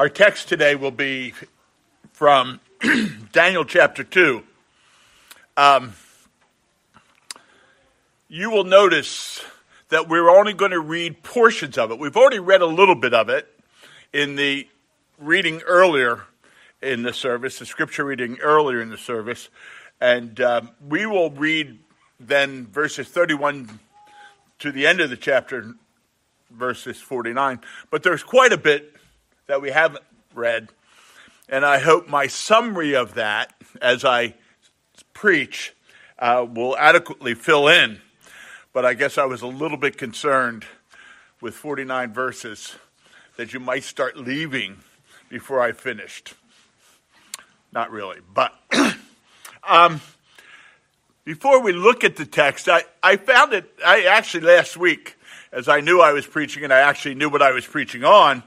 Our text today will be from Daniel chapter 2. Um, you will notice that we're only going to read portions of it. We've already read a little bit of it in the reading earlier in the service, the scripture reading earlier in the service. And um, we will read then verses 31 to the end of the chapter, verses 49. But there's quite a bit that we haven't read. And I hope my summary of that, as I preach, uh, will adequately fill in. But I guess I was a little bit concerned with 49 verses that you might start leaving before I finished. Not really, but um, before we look at the text, I, I found it, I actually last week, as I knew I was preaching and I actually knew what I was preaching on,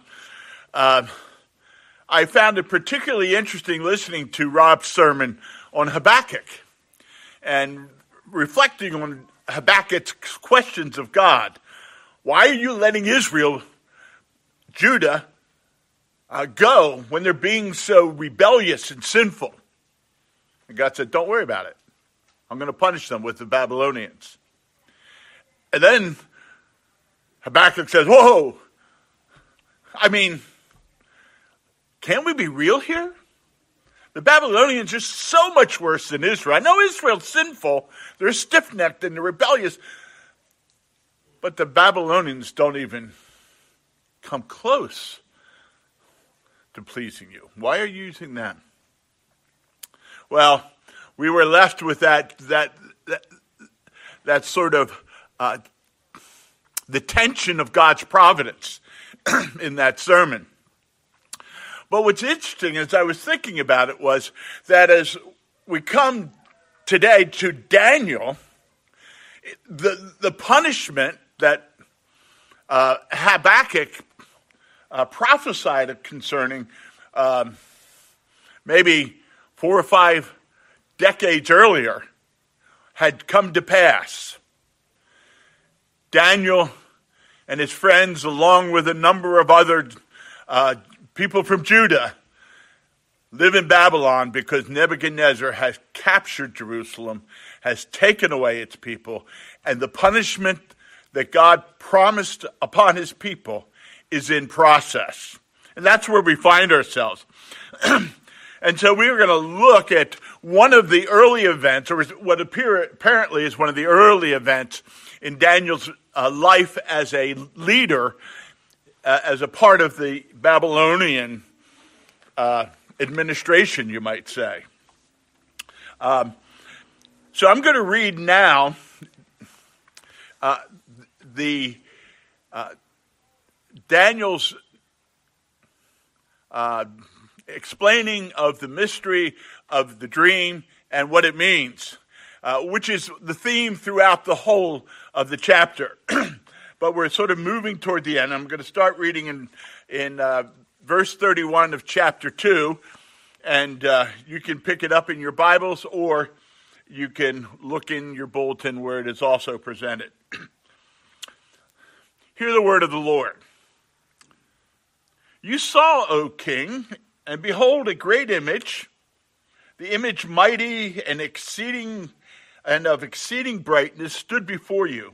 uh, I found it particularly interesting listening to Rob's sermon on Habakkuk and reflecting on Habakkuk's questions of God. Why are you letting Israel, Judah, uh, go when they're being so rebellious and sinful? And God said, Don't worry about it. I'm going to punish them with the Babylonians. And then Habakkuk says, Whoa! I mean, can we be real here? The Babylonians are so much worse than Israel. I know Israel's sinful, they're stiff necked and they're rebellious, but the Babylonians don't even come close to pleasing you. Why are you using them? Well, we were left with that, that, that, that sort of uh, the tension of God's providence in that sermon. But what's interesting as I was thinking about it was that as we come today to Daniel, the, the punishment that uh, Habakkuk uh, prophesied concerning um, maybe four or five decades earlier had come to pass. Daniel and his friends, along with a number of other uh, people from Judah live in Babylon because Nebuchadnezzar has captured Jerusalem, has taken away its people, and the punishment that God promised upon his people is in process. And that's where we find ourselves. and so we are going to look at one of the early events, or what appear, apparently is one of the early events in Daniel's uh, life as a leader uh, as a part of the Babylonian uh, administration, you might say. Um, so I'm going to read now uh, the uh, Daniel's uh, explaining of the mystery of the dream and what it means, uh, which is the theme throughout the whole of the chapter. but we're sort of moving toward the end. I'm going to start reading in, in uh, verse 31 of chapter 2, and uh, you can pick it up in your Bibles or you can look in your bulletin where it is also presented. Hear the word of the Lord. You saw, O king, and behold, a great image, the image mighty and exceeding and of exceeding brightness stood before you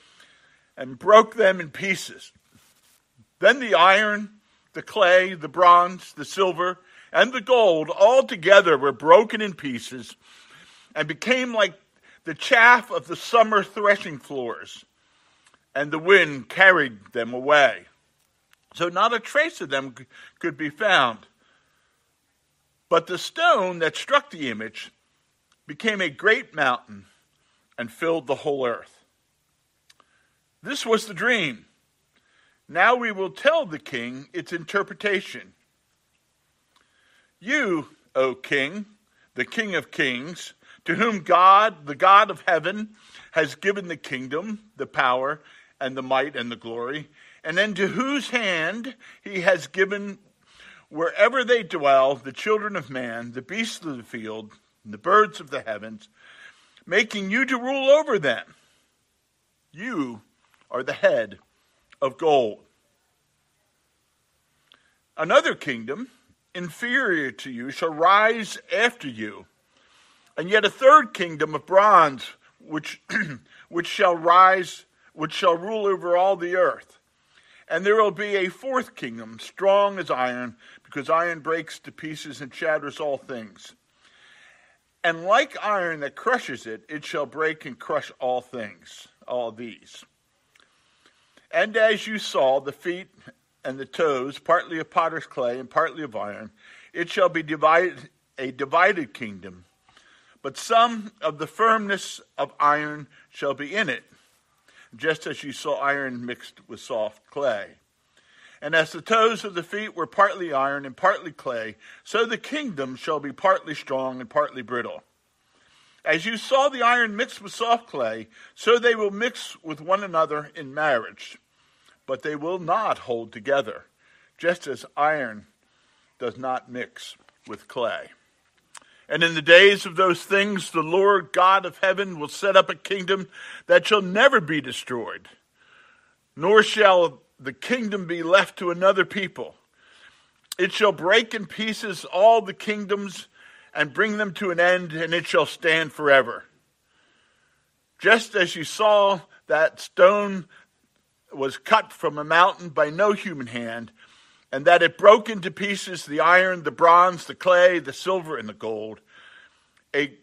and broke them in pieces. Then the iron, the clay, the bronze, the silver, and the gold all together were broken in pieces and became like the chaff of the summer threshing floors, and the wind carried them away. So not a trace of them could be found. But the stone that struck the image became a great mountain and filled the whole earth. This was the dream. Now we will tell the king its interpretation. You, O king, the king of kings, to whom God, the God of heaven, has given the kingdom, the power, and the might and the glory, and into whose hand he has given wherever they dwell the children of man, the beasts of the field, and the birds of the heavens, making you to rule over them. You are the head of gold. Another kingdom, inferior to you, shall rise after you, and yet a third kingdom of bronze, which, which shall rise, which shall rule over all the earth. And there will be a fourth kingdom, strong as iron, because iron breaks to pieces and shatters all things. And like iron that crushes it, it shall break and crush all things, all these. And as you saw the feet and the toes, partly of potter's clay and partly of iron, it shall be divided, a divided kingdom. But some of the firmness of iron shall be in it, just as you saw iron mixed with soft clay. And as the toes of the feet were partly iron and partly clay, so the kingdom shall be partly strong and partly brittle. As you saw the iron mixed with soft clay, so they will mix with one another in marriage, but they will not hold together, just as iron does not mix with clay. And in the days of those things, the Lord God of heaven will set up a kingdom that shall never be destroyed, nor shall the kingdom be left to another people. It shall break in pieces all the kingdoms and bring them to an end, and it shall stand forever. Just as you saw that stone was cut from a mountain by no human hand, and that it broke into pieces the iron, the bronze, the clay, the silver, and the gold, a,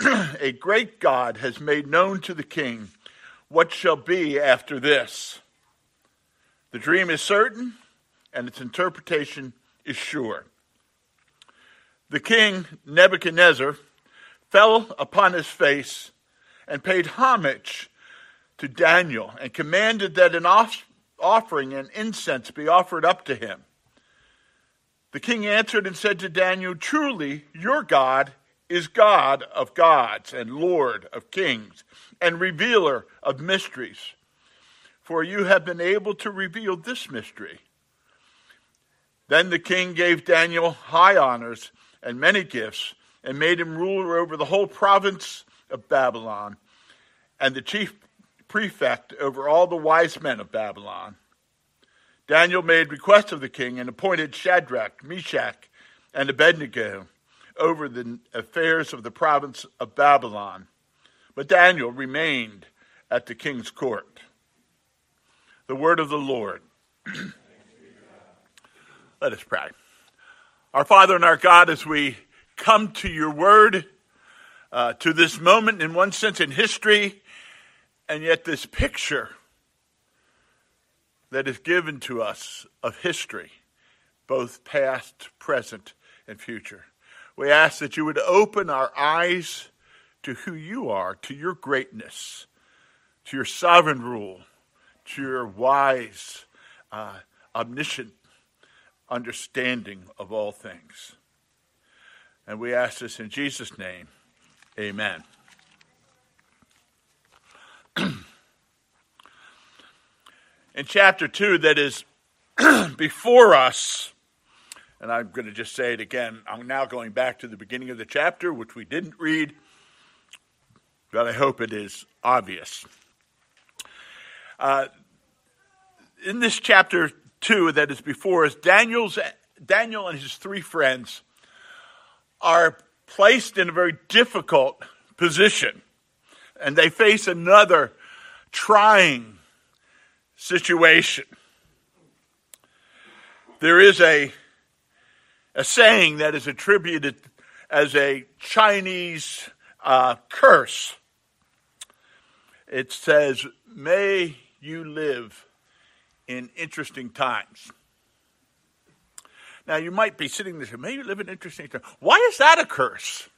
a great God has made known to the king what shall be after this. The dream is certain, and its interpretation is sure. The king, Nebuchadnezzar, fell upon his face and paid homage to Daniel and commanded that an off- offering and incense be offered up to him. The king answered and said to Daniel, Truly, your God is God of gods and Lord of kings and revealer of mysteries for you have been able to reveal this mystery. Then the king gave Daniel high honors and many gifts, and made him ruler over the whole province of Babylon, and the chief prefect over all the wise men of Babylon. Daniel made request of the king and appointed Shadrach, Meshach, and Abednego over the affairs of the province of Babylon. But Daniel remained at the king's court. The word of the Lord. Let us pray. Our Father and our God, as we come to your word, uh, to this moment, in one sense, in history, and yet this picture that is given to us of history, both past, present, and future. We ask that you would open our eyes to who you are, to your greatness, to your sovereign rule to your wise, uh, omniscient understanding of all things. And we ask this in Jesus' name. Amen. in chapter 2, that is before us, and I'm going to just say it again. I'm now going back to the beginning of the chapter, which we didn't read, but I hope it is obvious. Uh, in this chapter 2 that is before us, Daniel's, Daniel and his three friends are placed in a very difficult position, and they face another trying situation. There is a, a saying that is attributed as a Chinese uh, curse. It says, May you live in interesting times. Now, you might be sitting there saying, may you live in interesting times. Why is that a curse?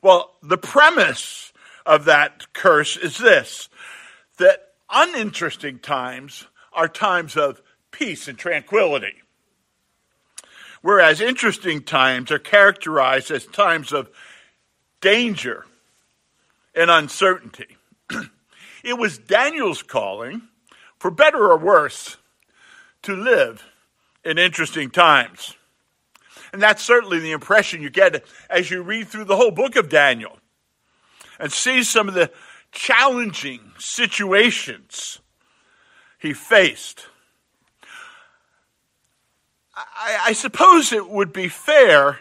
Well, the premise of that curse is this that uninteresting times are times of peace and tranquility. Whereas interesting times are characterized as times of danger and uncertainty. it was Daniel's calling, for better or worse, to live in interesting times. And that's certainly the impression you get as you read through the whole book of Daniel and see some of the challenging situations he faced. I, I, suppose it would be fair,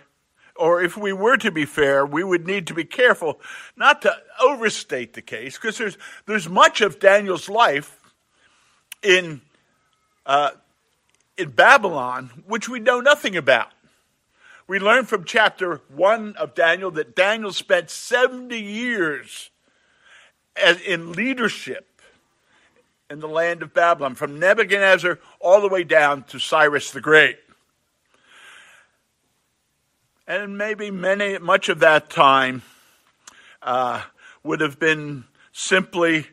or if we were to be fair, we would need to be careful not to overstate the case, because there's, there's much of Daniel's life in, uh, in Babylon which we know nothing about. We learn from chapter 1 of Daniel that Daniel spent 70 years as, in leadership in the land of Babylon, from Nebuchadnezzar all the way down to Cyrus the Great. And maybe many, much of that time uh, would have been simply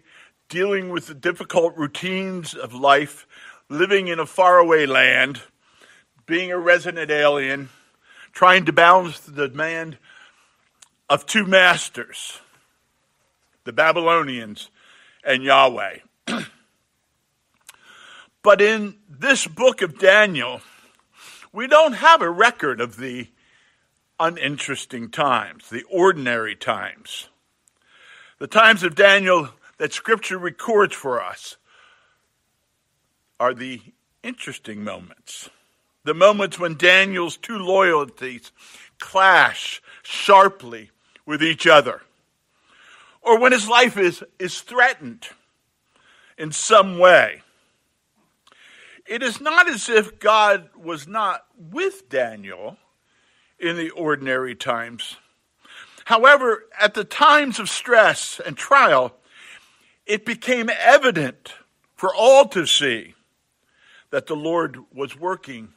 dealing with the difficult routines of life, living in a faraway land, being a resident alien, trying to balance the demand of two masters, the Babylonians and Yahweh. but in this book of Daniel, we don't have a record of the uninteresting times, the ordinary times. The times of Daniel that Scripture records for us are the interesting moments the moments when Daniel's two loyalties clash sharply with each other, or when his life is, is threatened in some way. It is not as if God was not with Daniel in the ordinary times. However, at the times of stress and trial, it became evident for all to see that the Lord was working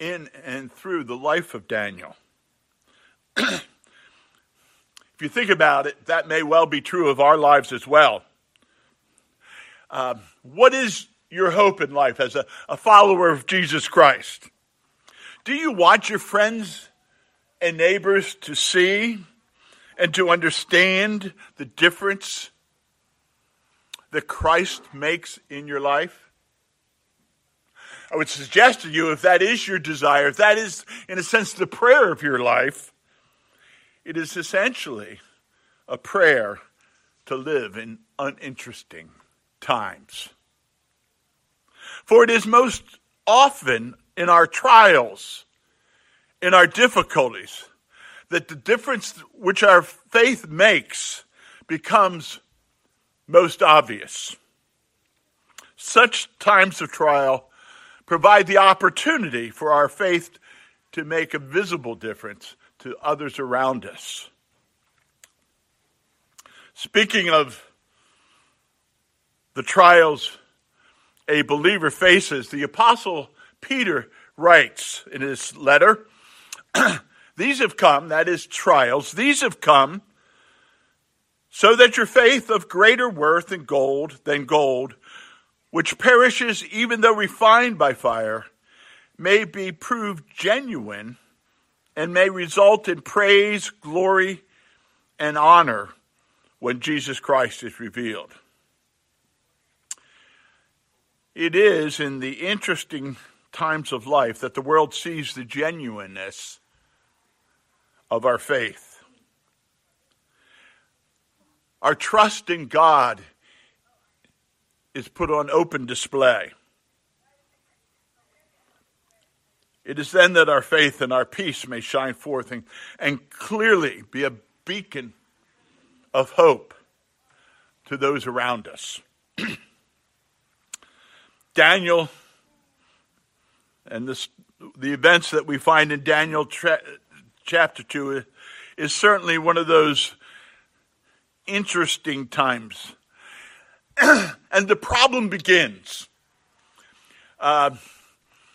in and through the life of Daniel. if you think about it, that may well be true of our lives as well. Uh, what is your hope in life as a, a follower of Jesus Christ? Do you want your friends and neighbors to see and to understand the difference that Christ makes in your life? I would suggest to you, if that is your desire, if that is, in a sense, the prayer of your life, it is essentially a prayer to live in uninteresting times. For it is most often in our trials, in our difficulties, that the difference which our faith makes becomes most obvious. Such times of trial provide the opportunity for our faith to make a visible difference to others around us. Speaking of the trials a believer faces, the Apostle Peter writes in his letter, These have come, that is, trials, these have come so that your faith of greater worth than gold, than gold, which perishes even though refined by fire, may be proved genuine and may result in praise, glory, and honor when Jesus Christ is revealed. It is in the interesting times of life that the world sees the genuineness of our faith. Our trust in God is put on open display. It is then that our faith and our peace may shine forth and, and clearly be a beacon of hope to those around us. Daniel and this, the events that we find in Daniel tra- chapter 2 is certainly one of those interesting times and the problem begins uh,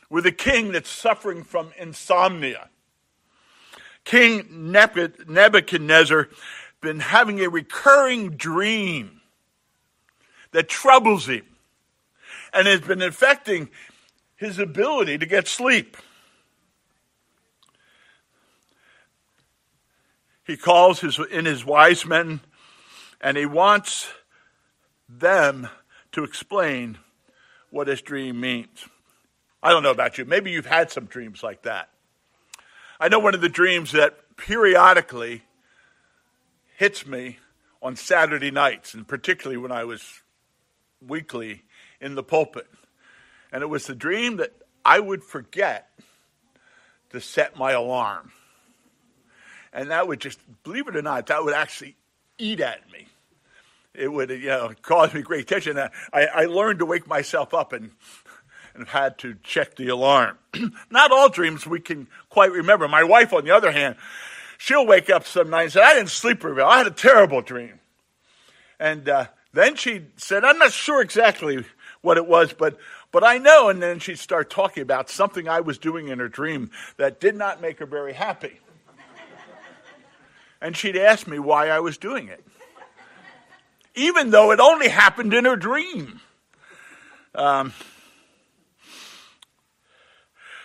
with a king that's suffering from insomnia. King Nebuchadnezzar been having a recurring dream that troubles him. and has been affecting his ability to get sleep. He calls his, in his wise men and he wants them to explain what his dream means. I don't know about you. Maybe you've had some dreams like that. I know one of the dreams that periodically hits me on Saturday nights, and particularly when I was weekly in the pulpit. And it was the dream that I would forget to set my alarm. And that would just, believe it or not, that would actually eat at me. It would, you know, cause me great tension. I, I learned to wake myself up and, and had to check the alarm. not all dreams we can quite remember. My wife, on the other hand, she'll wake up some night and say, I didn't sleep very well. I had a terrible dream. And uh, then she said, I'm not sure exactly what it was, but, but I know. And then she'd start talking about something I was doing in her dream that did not make her very happy. and she'd ask me why I was doing it, even though it only happened in her dream. Um,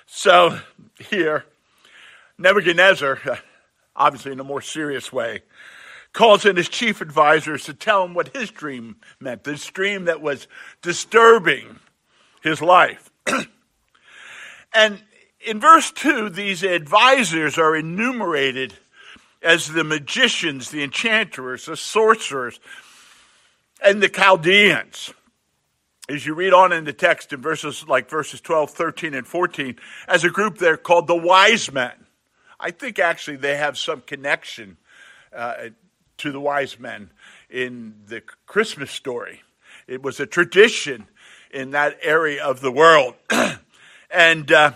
so here, Nebuchadnezzar obviously in a more serious way, calls in his chief advisors to tell him what his dream meant, this dream that was disturbing his life. and in verse 2, these advisors are enumerated as the magicians, the enchanters, the sorcerers, and the Chaldeans. As you read on in the text in verses like verses 12, 13, and 14, as a group they're called the wise men. I think actually they have some connection uh, to the wise men in the Christmas story. It was a tradition in that area of the world. and uh,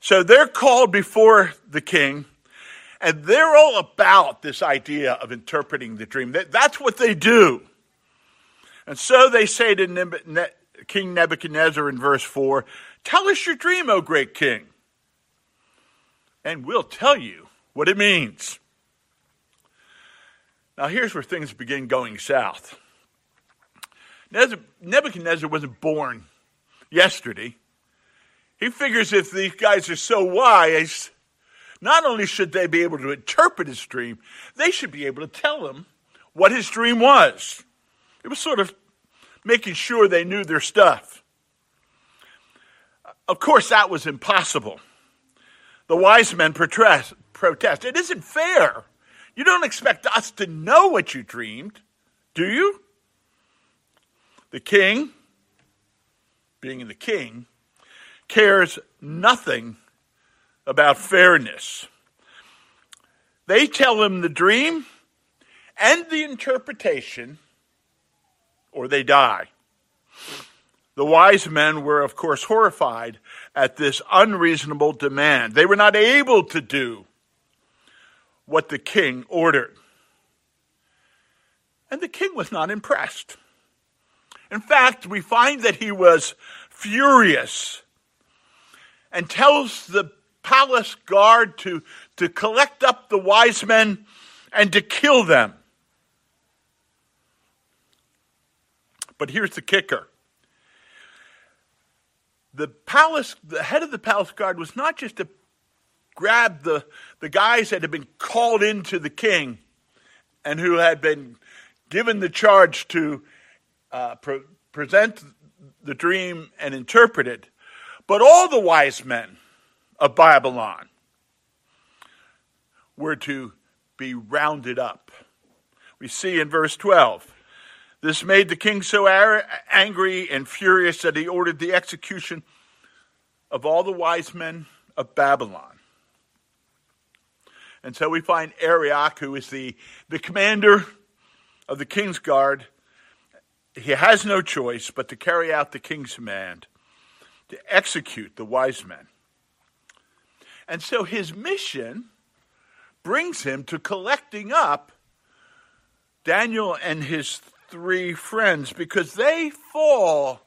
so they're called before the king, and they're all about this idea of interpreting the dream. That's what they do. And so they say to King Nebuchadnezzar in verse 4 Tell us your dream, O great king and we'll tell you what it means. Now, here's where things begin going south. Nebuchadnezzar wasn't born yesterday. He figures if these guys are so wise, not only should they be able to interpret his dream, they should be able to tell him what his dream was. It was sort of making sure they knew their stuff. Of course, that was impossible. The wise men protest. protest. It isn't fair. You don't expect us to know what you dreamed, do you? The king, being the king, cares nothing about fairness. They tell him the dream and the interpretation, or they die. The wise men were, of course, horrified at this unreasonable demand. They were not able to do what the king ordered. And the king was not impressed. In fact, we find that he was furious and tells the palace guard to, to collect up the wise men and to kill them. But here's the kicker the palace, the head of the palace guard was not just to grab the, the guys that had been called into the king and who had been given the charge to uh, pre- present the dream and interpret it, but all the wise men of Babylon were to be rounded up. We see in verse 12 this made the king so angry and furious that he ordered the execution of all the wise men of Babylon. And so we find Arioch, who is the, the commander of the king's guard. He has no choice but to carry out the king's command to execute the wise men. And so his mission brings him to collecting up Daniel and his three friends because they fall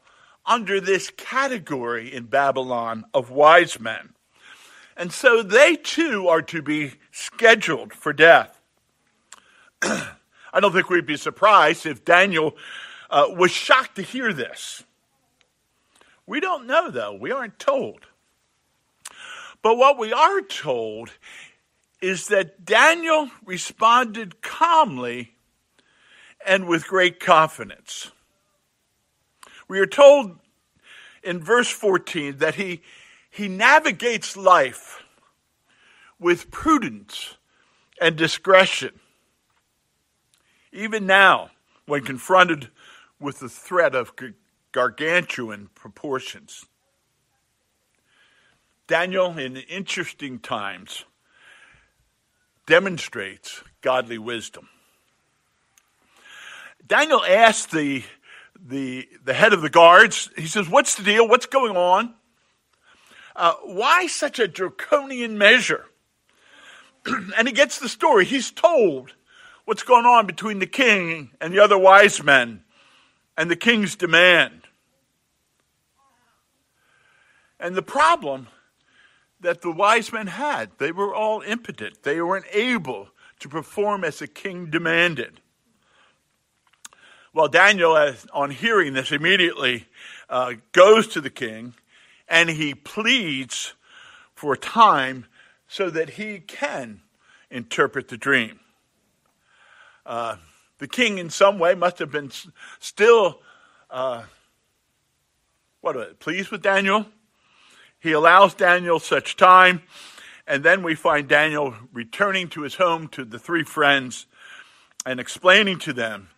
under this category in Babylon of wise men. And so they too are to be scheduled for death. I don't think we'd be surprised if Daniel uh, was shocked to hear this. We don't know, though. We aren't told. But what we are told is that Daniel responded calmly and with great confidence. We are told in verse 14 that he, he navigates life with prudence and discretion. Even now, when confronted with the threat of gargantuan proportions. Daniel, in interesting times, demonstrates godly wisdom. Daniel asked the, the, the head of the guards, he says, What's the deal? What's going on? Uh, why such a draconian measure? and he gets the story. He's told what's going on between the king and the other wise men and the king's demand. And the problem that the wise men had, they were all impotent. They weren't able to perform as the king demanded. Well, Daniel, on hearing this, immediately uh, goes to the king and he pleads for time so that he can interpret the dream. Uh, the king, in some way, must have been still uh, what pleased with Daniel. He allows Daniel such time, and then we find Daniel returning to his home to the three friends and explaining to them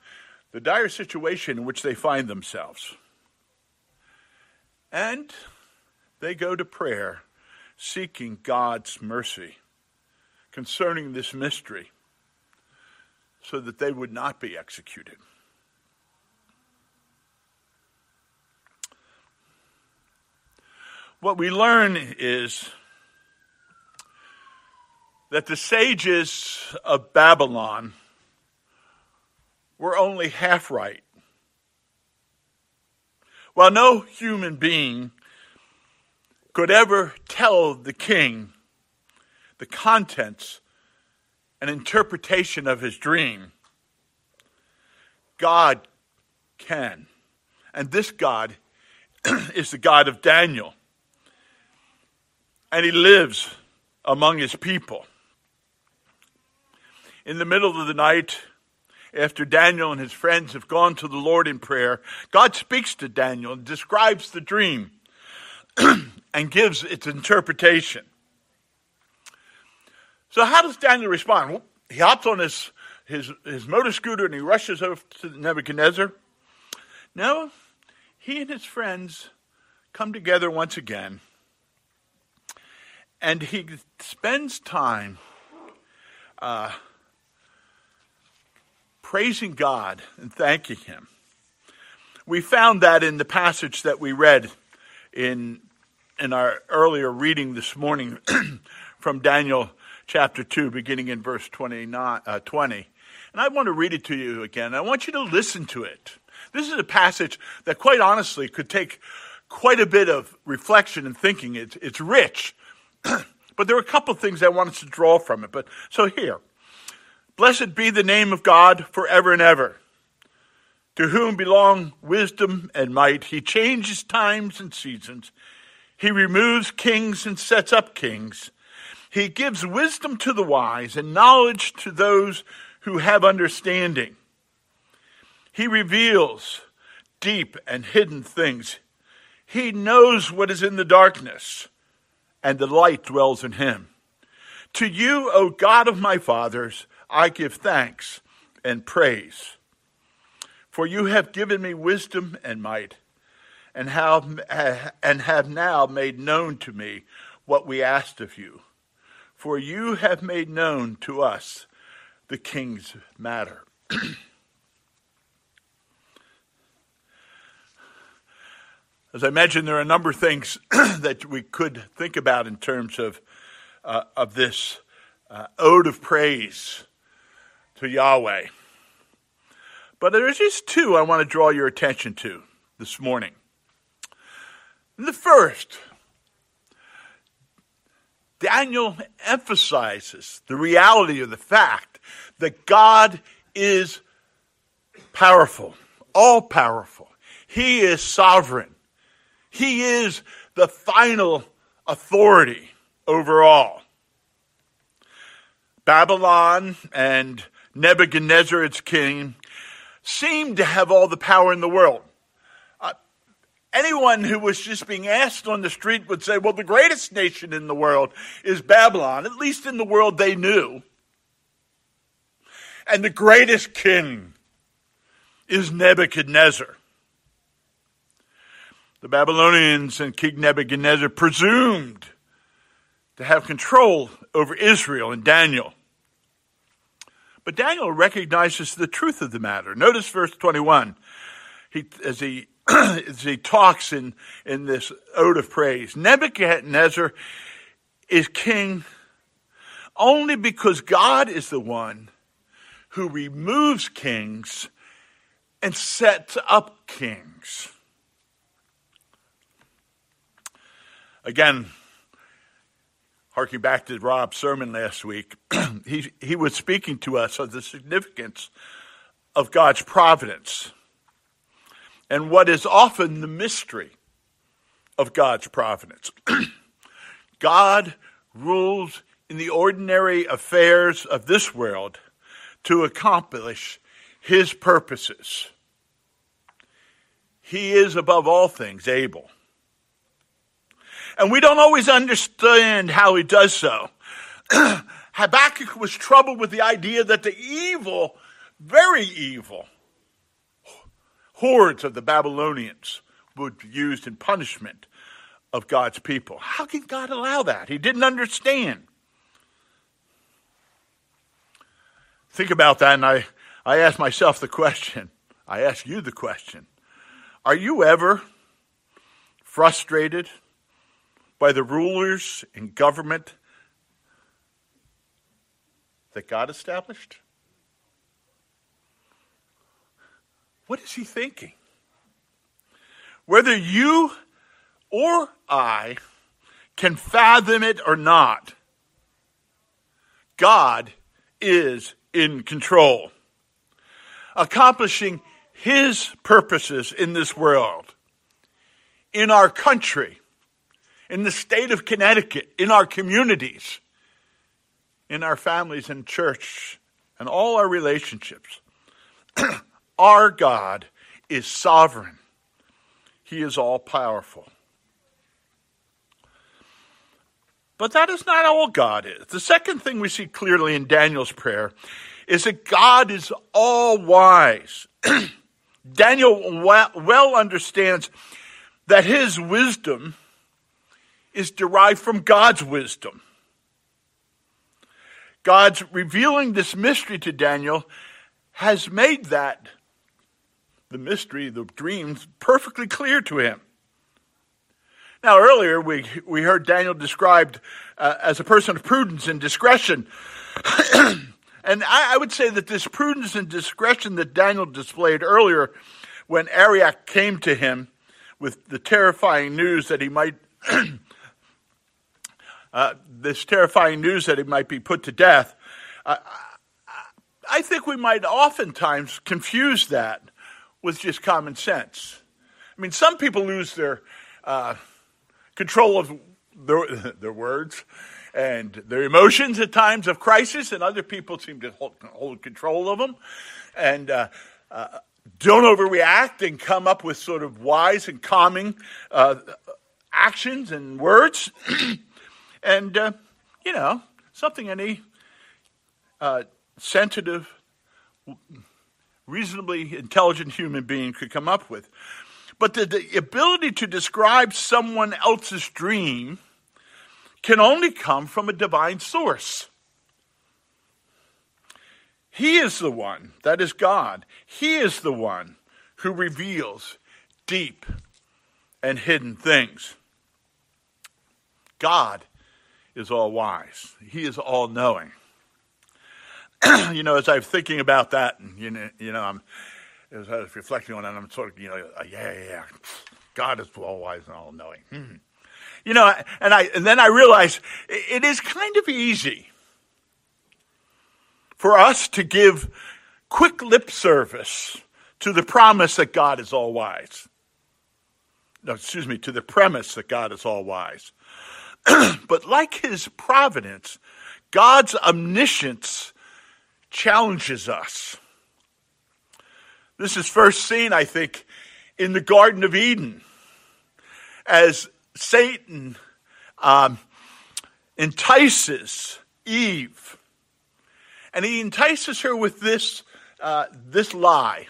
the dire situation in which they find themselves. And they go to prayer, seeking God's mercy concerning this mystery so that they would not be executed. What we learn is that the sages of Babylon were only half right. While no human being could ever tell the king the contents and interpretation of his dream, God can. And this God is the God of Daniel. And he lives among his people. In the middle of the night, after Daniel and his friends have gone to the Lord in prayer, God speaks to Daniel and describes the dream and gives its interpretation. So, how does Daniel respond? Well, He hops on his, his, his motor scooter and he rushes over to Nebuchadnezzar. No, he and his friends come together once again and he spends time uh, praising God and thanking Him. We found that in the passage that we read in, in our earlier reading this morning from Daniel chapter 2, beginning in verse 29, uh, 20. And I want to read it to you again. I want you to listen to it. This is a passage that, quite honestly, could take quite a bit of reflection and thinking. It's, it's rich. but there are a couple of things I want us to draw from it. But so here. Blessed be the name of God forever and ever, to whom belong wisdom and might. He changes times and seasons. He removes kings and sets up kings. He gives wisdom to the wise and knowledge to those who have understanding. He reveals deep and hidden things. He knows what is in the darkness, and the light dwells in him. To you, O God of my fathers, I give thanks and praise. For you have given me wisdom and might, and have, and have now made known to me what we asked of you for you have made known to us the king's matter. As I mentioned, there are a number of things that we could think about in terms of, uh, of this uh, ode of praise to Yahweh. But there's just two I want to draw your attention to this morning. the first Daniel emphasizes the reality of the fact that God is powerful, all powerful. He is sovereign. He is the final authority over all. Babylon and Nebuchadnezzar, its king, seemed to have all the power in the world. Uh, anyone who was just being asked on the street would say, well, the greatest nation in the world is Babylon, at least in the world they knew. And the greatest king is Nebuchadnezzar. The Babylonians and King Nebuchadnezzar presumed to have control over Israel and Daniel. But Daniel recognizes the truth of the matter. Notice verse 21. He, as he as he talks in, in this ode of praise. Nebuchadnezzar is king only because God is the one who removes kings and sets up kings. Again, harking back to Rob's sermon last week, he, he was speaking to us of the significance of God's providence and what is often the mystery of God's providence. God rules in the ordinary affairs of this world to accomplish his purposes. He is above all things able. And we don't always understand how he does so. Habakkuk was troubled with the idea that the evil, very evil, hordes of the Babylonians would be used in punishment of God's people. How can God allow that? He didn't understand. Think about that, and I, I ask myself the question. I ask you the question. Are you ever frustrated by the rulers and government that God established? What is he thinking? Whether you or I can fathom it or not, God is in control, accomplishing his purposes in this world, in our country, in the state of Connecticut, in our communities, in our families and church, and all our relationships. Our God is sovereign. He is all powerful. But that is not all God is. The second thing we see clearly in Daniel's prayer is that God is all wise. Daniel well understands that his wisdom is derived from God's wisdom. God's revealing this mystery to Daniel has made that the mystery, the dreams, perfectly clear to him. Now, earlier we, we heard Daniel described uh, as a person of prudence and discretion. and I, I, would say that this prudence and discretion that Daniel displayed earlier when Arioch came to him with the terrifying news that he might, uh, this terrifying news that he might be put to death, uh, I think we might oftentimes confuse that with just common sense. I mean, some people lose their uh, control of their, their words and their emotions at times of crisis, and other people seem to hold, hold control of them and uh, uh, don't overreact and come up with sort of wise and calming uh, actions and words. and, uh, you know, something any uh, sensitive reasonably intelligent human being could come up with. But the, the ability to describe someone else's dream can only come from a divine source. He is the one, that is God. He is the one who reveals deep and hidden things. God is all wise, He is all knowing. you know, as I was thinking about that, and you know, you know, I'm as I was reflecting on that, I'm sort of, you know, uh, yeah, yeah, yeah. God is all wise and all knowing. Hmm. You know, and I and then I realized it is kind of easy for us to give quick lip service to the promise that God is all wise. no, excuse me, to the premise that God is all wise. but like his providence, God's omniscience challenges us. This is first seen, I think, in the Garden of Eden as Satan um, entices Eve. And he entices her with this, uh, this lie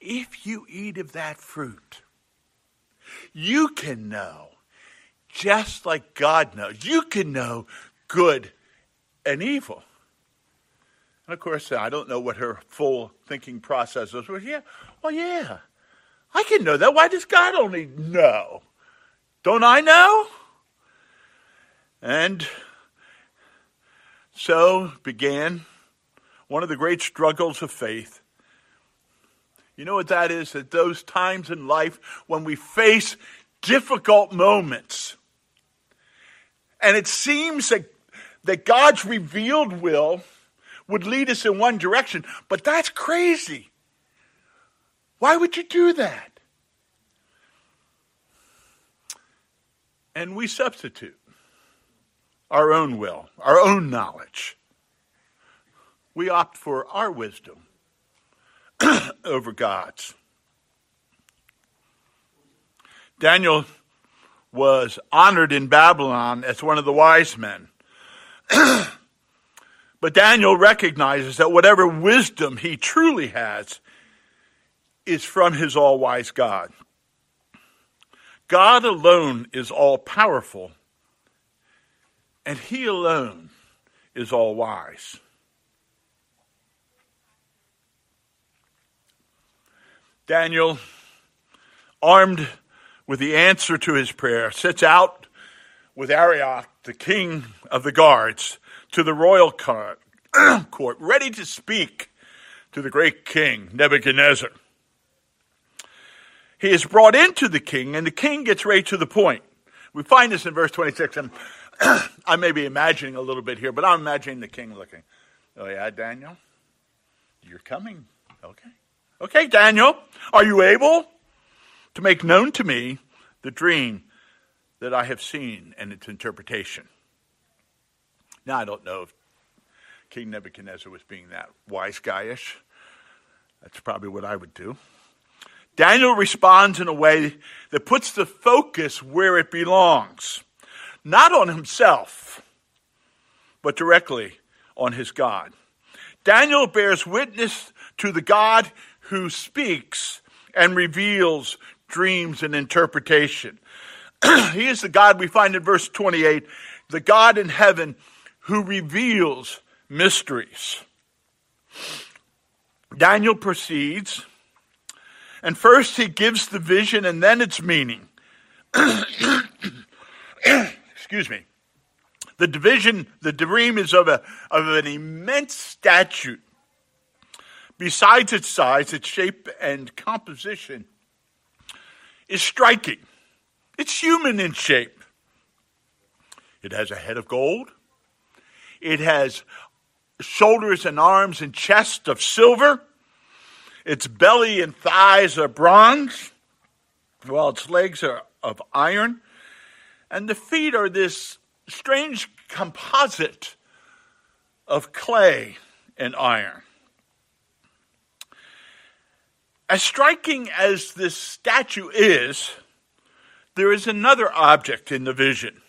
if you eat of that fruit, you can know just like God knows. You can know good and evil. And of course, I don't know what her full thinking process was. But yeah, well, yeah, I can know that. Why does God only know? Don't I know? And so began one of the great struggles of faith. You know what that is? At those times in life when we face difficult moments. And it seems that, that God's revealed will would lead us in one direction, but that's crazy. Why would you do that? And we substitute our own will, our own knowledge. We opt for our wisdom over God's. Daniel was honored in Babylon as one of the wise men. but Daniel recognizes that whatever wisdom he truly has is from his all wise God. God alone is all powerful, and he alone is all wise. Daniel, armed with the answer to his prayer, sets out with Arioch, the king of the guards, to the royal court, ready to speak to the great king, Nebuchadnezzar. He is brought into the king, and the king gets right to the point. We find this in verse 26, and I may be imagining a little bit here, but I'm imagining the king looking. Oh, yeah, Daniel? You're coming. Okay. Okay, Daniel, are you able to make known to me the dream that I have seen and its interpretation. Now, I don't know if King Nebuchadnezzar was being that wise guyish. That's probably what I would do. Daniel responds in a way that puts the focus where it belongs, not on himself, but directly on his God. Daniel bears witness to the God who speaks and reveals dreams and interpretation. he is the God we find in verse 28, the God in heaven who reveals mysteries. Daniel proceeds, and first he gives the vision and then its meaning. Excuse me. The division, the dream is of, a, of an immense statue. Besides its size, its shape, and composition, is striking. It's human in shape. It has a head of gold. It has shoulders and arms and chest of silver. Its belly and thighs are bronze, while its legs are of iron. And the feet are this strange composite of clay and iron. As striking as this statue is, there is another object in the vision.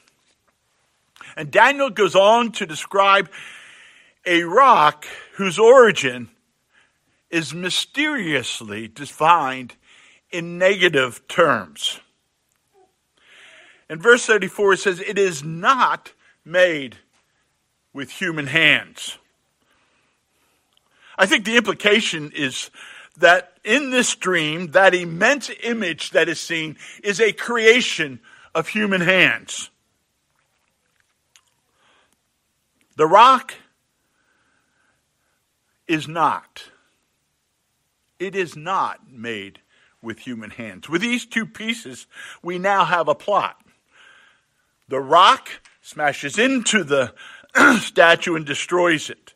And Daniel goes on to describe a rock whose origin is mysteriously defined in negative terms. In verse 34, it says, It is not made with human hands. I think the implication is that in this dream, that immense image that is seen is a creation of human hands. The rock is not. It is not made with human hands. With these two pieces, we now have a plot. The rock smashes into the statue and destroys it.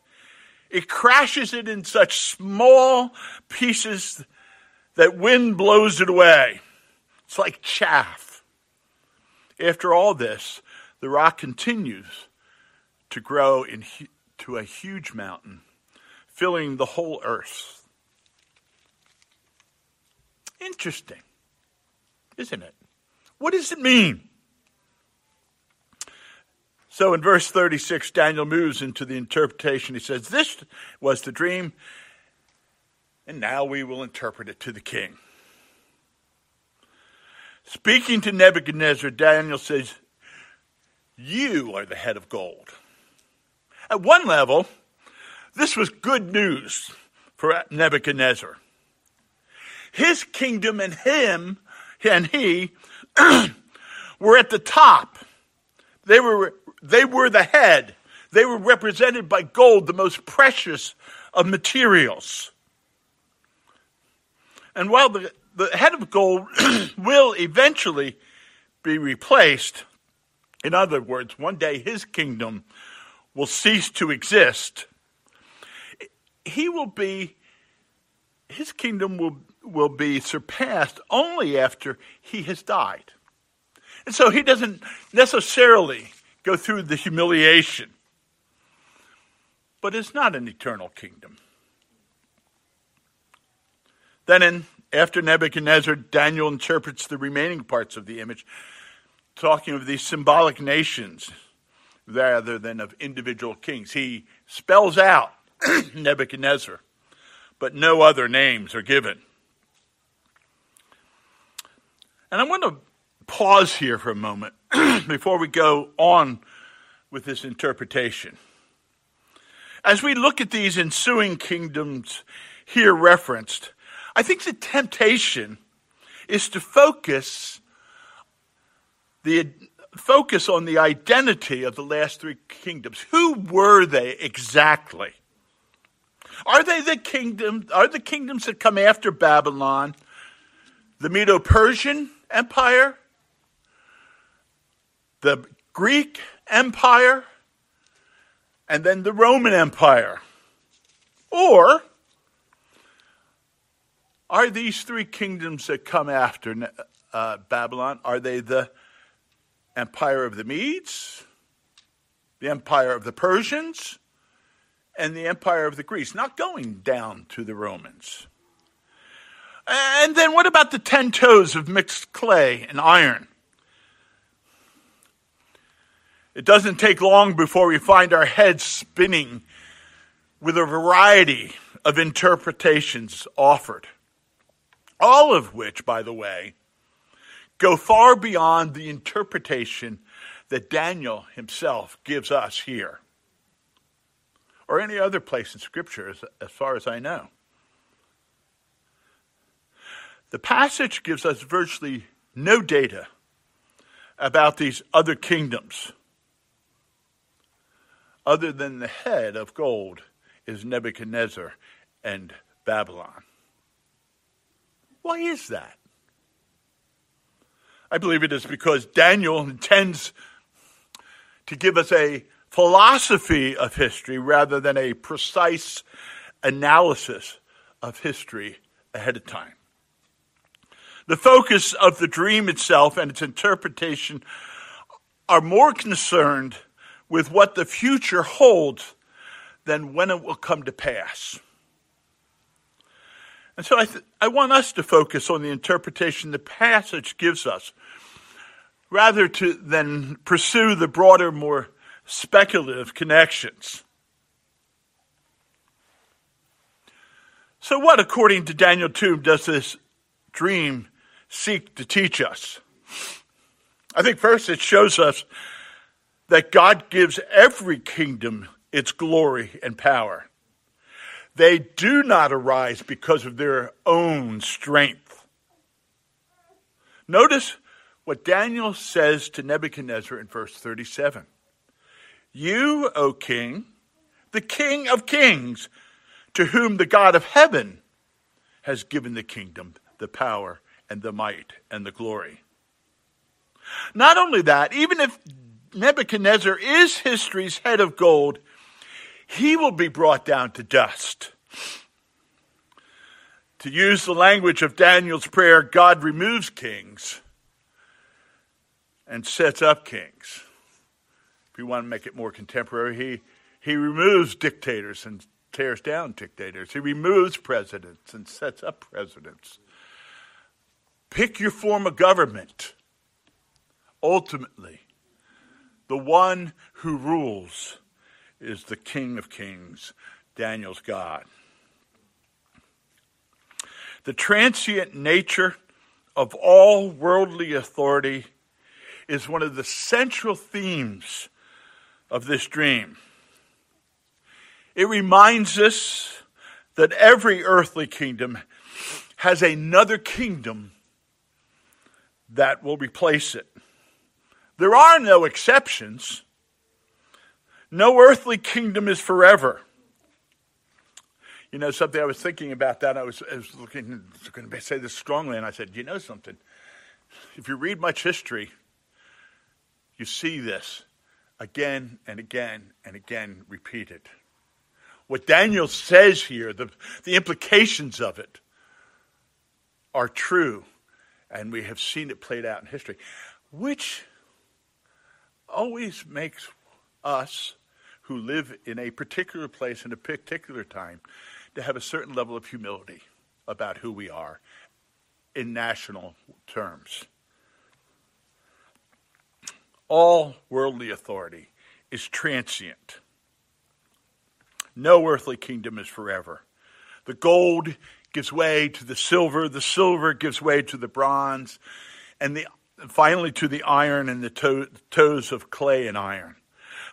It crashes it in such small pieces that wind blows it away. It's like chaff. After all this, the rock continues to grow into a huge mountain, filling the whole earth. Interesting, isn't it? What does it mean? So in verse 36, Daniel moves into the interpretation. He says, This was the dream, and now we will interpret it to the king. Speaking to Nebuchadnezzar, Daniel says, You are the head of gold. At one level, this was good news for Nebuchadnezzar. His kingdom and him and he were at the top. They were they were the head. They were represented by gold, the most precious of materials. And while the, the head of gold will eventually be replaced, in other words, one day his kingdom will cease to exist, he will be, his kingdom will, will be surpassed only after he has died. And so he doesn't necessarily go through the humiliation. But it's not an eternal kingdom. Then, in, after Nebuchadnezzar, Daniel interprets the remaining parts of the image, talking of these symbolic nations rather than of individual kings. He spells out Nebuchadnezzar, but no other names are given. And I want to pause here for a moment before we go on with this interpretation. As we look at these ensuing kingdoms here referenced, I think the temptation is to focus the focus on the identity of the last three kingdoms. Who were they exactly? Are they the kingdom are the kingdoms that come after Babylon? The Medo-Persian Empire? The Greek Empire, and then the Roman Empire? Or are these three kingdoms that come after uh, Babylon, are they the empire of the Medes, the empire of the Persians, and the empire of the Greeks, not going down to the Romans? And then what about the ten toes of mixed clay and iron? It doesn't take long before we find our heads spinning with a variety of interpretations offered. All of which, by the way, go far beyond the interpretation that Daniel himself gives us here, or any other place in Scripture, as, as far as I know. The passage gives us virtually no data about these other kingdoms other than the head of gold is Nebuchadnezzar and Babylon. Why is that? I believe it is because Daniel intends to give us a philosophy of history rather than a precise analysis of history ahead of time. The focus of the dream itself and its interpretation are more concerned with what the future holds than when it will come to pass. And so I, th- I want us to focus on the interpretation the passage gives us, rather to, than pursue the broader, more speculative connections. So, what, according to Daniel 2, does this dream seek to teach us? I think first it shows us that God gives every kingdom its glory and power. They do not arise because of their own strength. Notice what Daniel says to Nebuchadnezzar in verse 37. You, O king, the king of kings, to whom the God of heaven has given the kingdom, the power, and the might, and the glory. Not only that, even if Nebuchadnezzar is history's head of gold, he will be brought down to dust. To use the language of Daniel's prayer, God removes kings and sets up kings. If you want to make it more contemporary, he, he removes dictators and tears down dictators. He removes presidents and sets up presidents. Pick your form of government. Ultimately, the one who rules is the King of Kings, Daniel's God. The transient nature of all worldly authority is one of the central themes of this dream. It reminds us that every earthly kingdom has another kingdom that will replace it. There are no exceptions. No earthly kingdom is forever. You know, something I was thinking about that. I was, I was looking, going to say this strongly, and I said, you know something? If you read much history, you see this again and again and again repeated. What Daniel says here, the, the implications of it, are true, and we have seen it played out in history, which always makes us who live in a particular place in a particular time to have a certain level of humility about who we are in national terms. All worldly authority is transient. No earthly kingdom is forever. The gold gives way to the silver, the silver gives way to the bronze, and the, finally to the iron and the to- toes of clay and iron.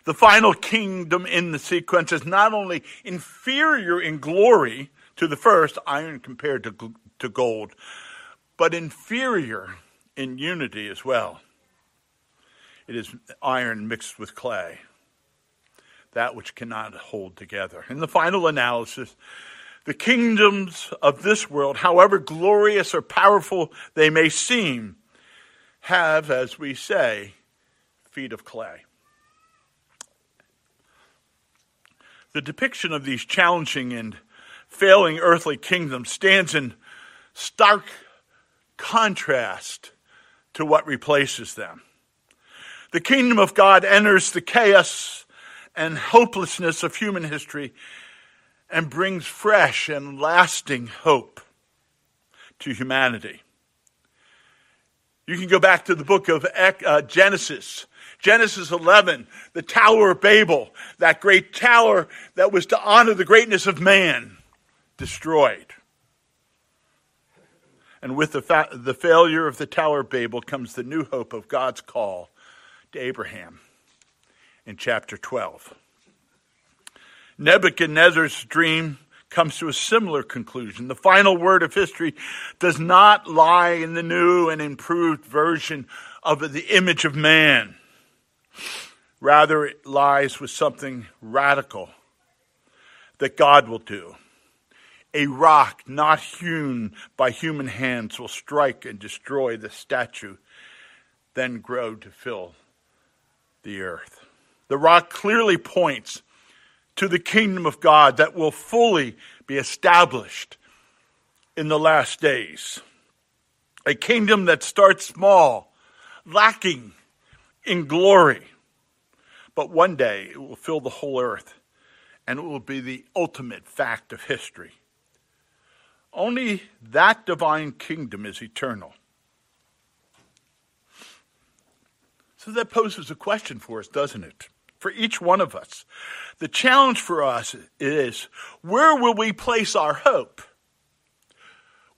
The final kingdom in the sequence is not only inferior in glory to the first, iron compared to, to gold, but inferior in unity as well. It is iron mixed with clay, that which cannot hold together. In the final analysis, the kingdoms of this world, however glorious or powerful they may seem, have, as we say, feet of clay. The depiction of these challenging and failing earthly kingdoms stands in stark contrast to what replaces them. The kingdom of God enters the chaos and hopelessness of human history and brings fresh and lasting hope to humanity. You can go back to the book of uh, Genesis Genesis 11, the Tower of Babel, that great tower that was to honor the greatness of man, destroyed. And with the, fa- the failure of the Tower of Babel comes the new hope of God's call to Abraham in chapter 12. Nebuchadnezzar's dream comes to a similar conclusion. The final word of history does not lie in the new and improved version of the image of man. Rather, it lies with something radical that God will do. A rock not hewn by human hands will strike and destroy the statue, then grow to fill the earth. The rock clearly points to the kingdom of God that will fully be established in the last days. A kingdom that starts small, lacking in glory. But one day it will fill the whole earth and it will be the ultimate fact of history. Only that divine kingdom is eternal. So that poses a question for us, doesn't it? For each one of us. The challenge for us is where will we place our hope?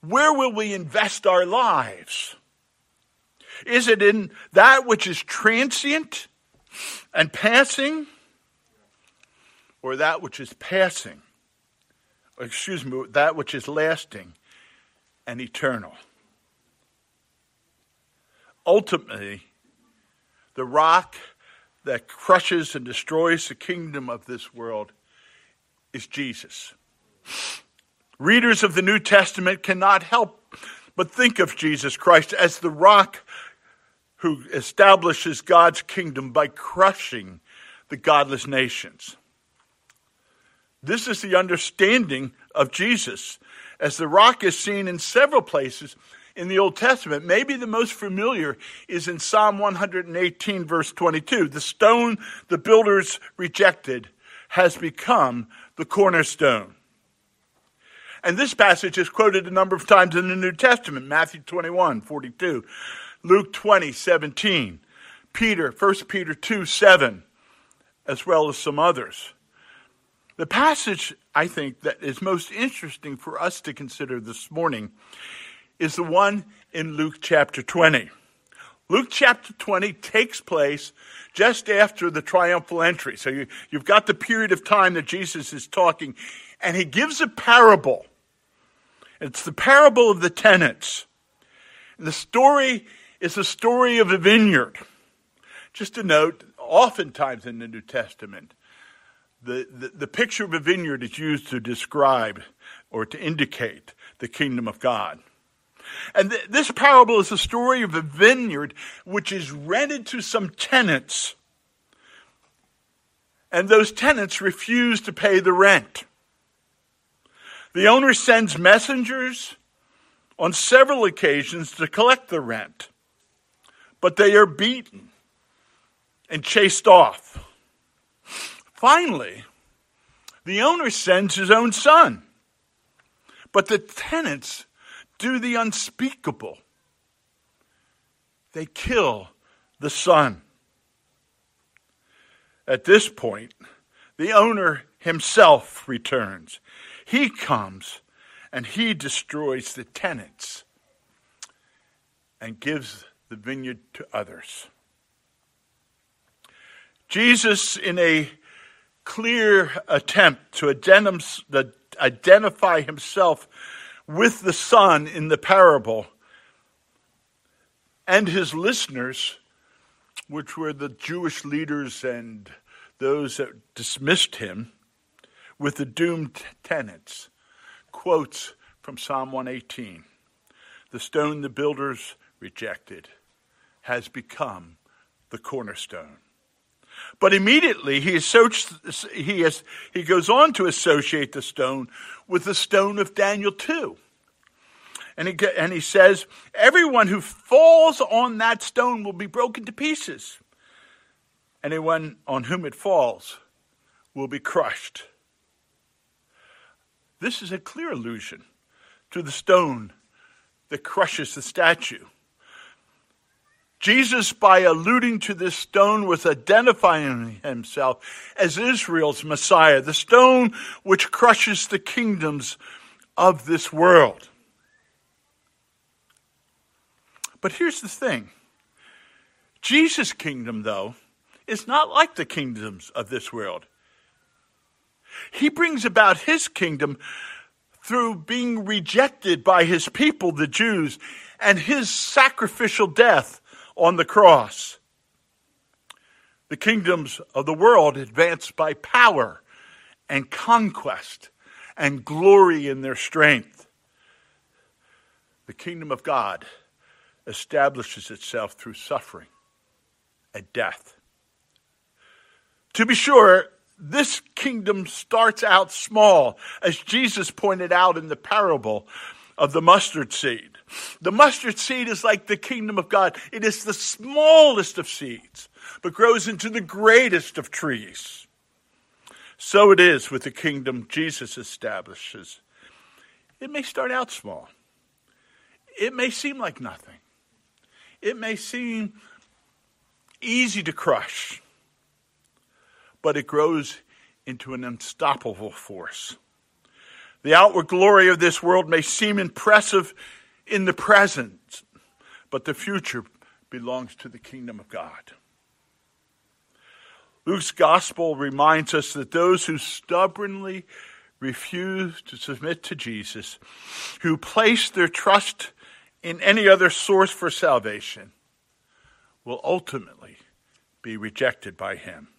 Where will we invest our lives? Is it in that which is transient and passing, or that which is passing? Excuse me, that which is lasting and eternal. Ultimately, the rock that crushes and destroys the kingdom of this world is Jesus. Readers of the New Testament cannot help but think of Jesus Christ as the rock who establishes God's kingdom by crushing the godless nations. This is the understanding of Jesus as the rock is seen in several places in the Old Testament. Maybe the most familiar is in Psalm 118, verse 22. The stone the builders rejected has become the cornerstone. And this passage is quoted a number of times in the New Testament Matthew 21, 42, Luke 20, 17, Peter, 1 Peter 2, 7, as well as some others. The passage, I think, that is most interesting for us to consider this morning is the one in Luke chapter 20. Luke chapter 20 takes place just after the triumphal entry. So you, have got the period of time that Jesus is talking, and he gives a parable. It's the parable of the tenants. The story is the story of a vineyard. Just a note, oftentimes in the New Testament, the, the, the picture of a vineyard is used to describe or to indicate the kingdom of God. And th- this parable is the story of a vineyard which is rented to some tenants. And those tenants refuse to pay the rent. The owner sends messengers on several occasions to collect the rent, but they are beaten and chased off. Finally, the owner sends his own son, but the tenants do the unspeakable. They kill the son. At this point, the owner himself returns. He comes and he destroys the tenants and gives the vineyard to others. Jesus, in a clear attempt to identify himself with the Son in the parable and his listeners, which were the Jewish leaders and those that dismissed him, with the doomed tenants, quotes from Psalm 118 The stone the builders rejected has become the cornerstone. But immediately he, he, has, he goes on to associate the stone with the stone of Daniel 2. And he, and he says, Everyone who falls on that stone will be broken to pieces. Anyone on whom it falls will be crushed. This is a clear allusion to the stone that crushes the statue. Jesus, by alluding to this stone, was identifying himself as Israel's Messiah, the stone which crushes the kingdoms of this world. But here's the thing Jesus' kingdom, though, is not like the kingdoms of this world. He brings about his kingdom through being rejected by his people, the Jews, and his sacrificial death on the cross. The kingdoms of the world advance by power and conquest and glory in their strength. The kingdom of God establishes itself through suffering and death. To be sure, this kingdom starts out small, as Jesus pointed out in the parable of the mustard seed. The mustard seed is like the kingdom of God. It is the smallest of seeds, but grows into the greatest of trees. So it is with the kingdom Jesus establishes. It may start out small. It may seem like nothing. It may seem easy to crush, but it grows into an unstoppable force. The outward glory of this world may seem impressive in the present, but the future belongs to the kingdom of God. Luke's gospel reminds us that those who stubbornly refuse to submit to Jesus, who place their trust in any other source for salvation, will ultimately be rejected by him.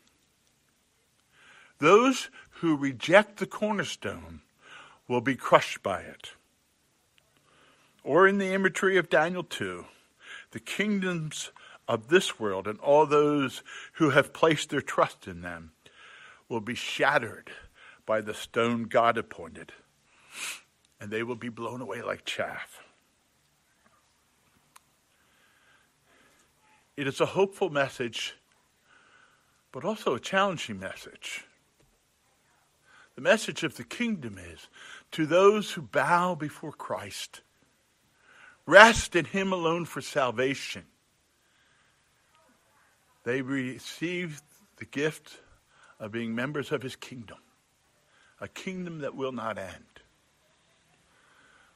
Those who reject the cornerstone will be crushed by it. Or in the imagery of Daniel 2, the kingdoms of this world and all those who have placed their trust in them will be shattered by the stone God appointed. and they will be blown away like chaff. It is a hopeful message, but also a challenging message. The message of the kingdom is to those who bow before Christ, rest in Him alone for salvation. They receive the gift of being members of His kingdom, a kingdom that will not end.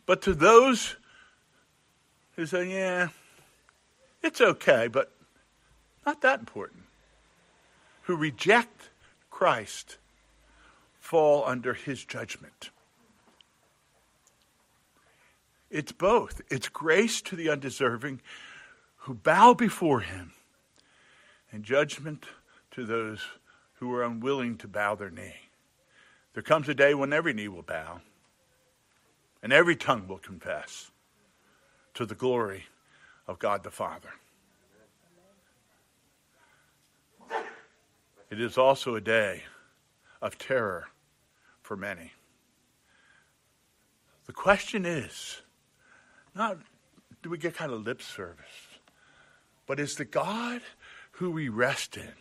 But to those who say, yeah, it's okay, but not that important, who reject Christ fall under his judgment. It's both. It's grace to the undeserving who bow before him, and judgment to those who are unwilling to bow their knee. There comes a day when every knee will bow, and every tongue will confess to the glory of God the Father. It is also a day of terror for many. The question is not do we get kind of lip service, but is the God who we rest in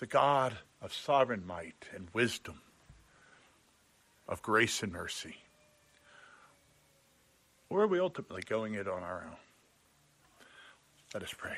the God of sovereign might and wisdom, of grace and mercy? Or are we ultimately going it on our own? Let us pray.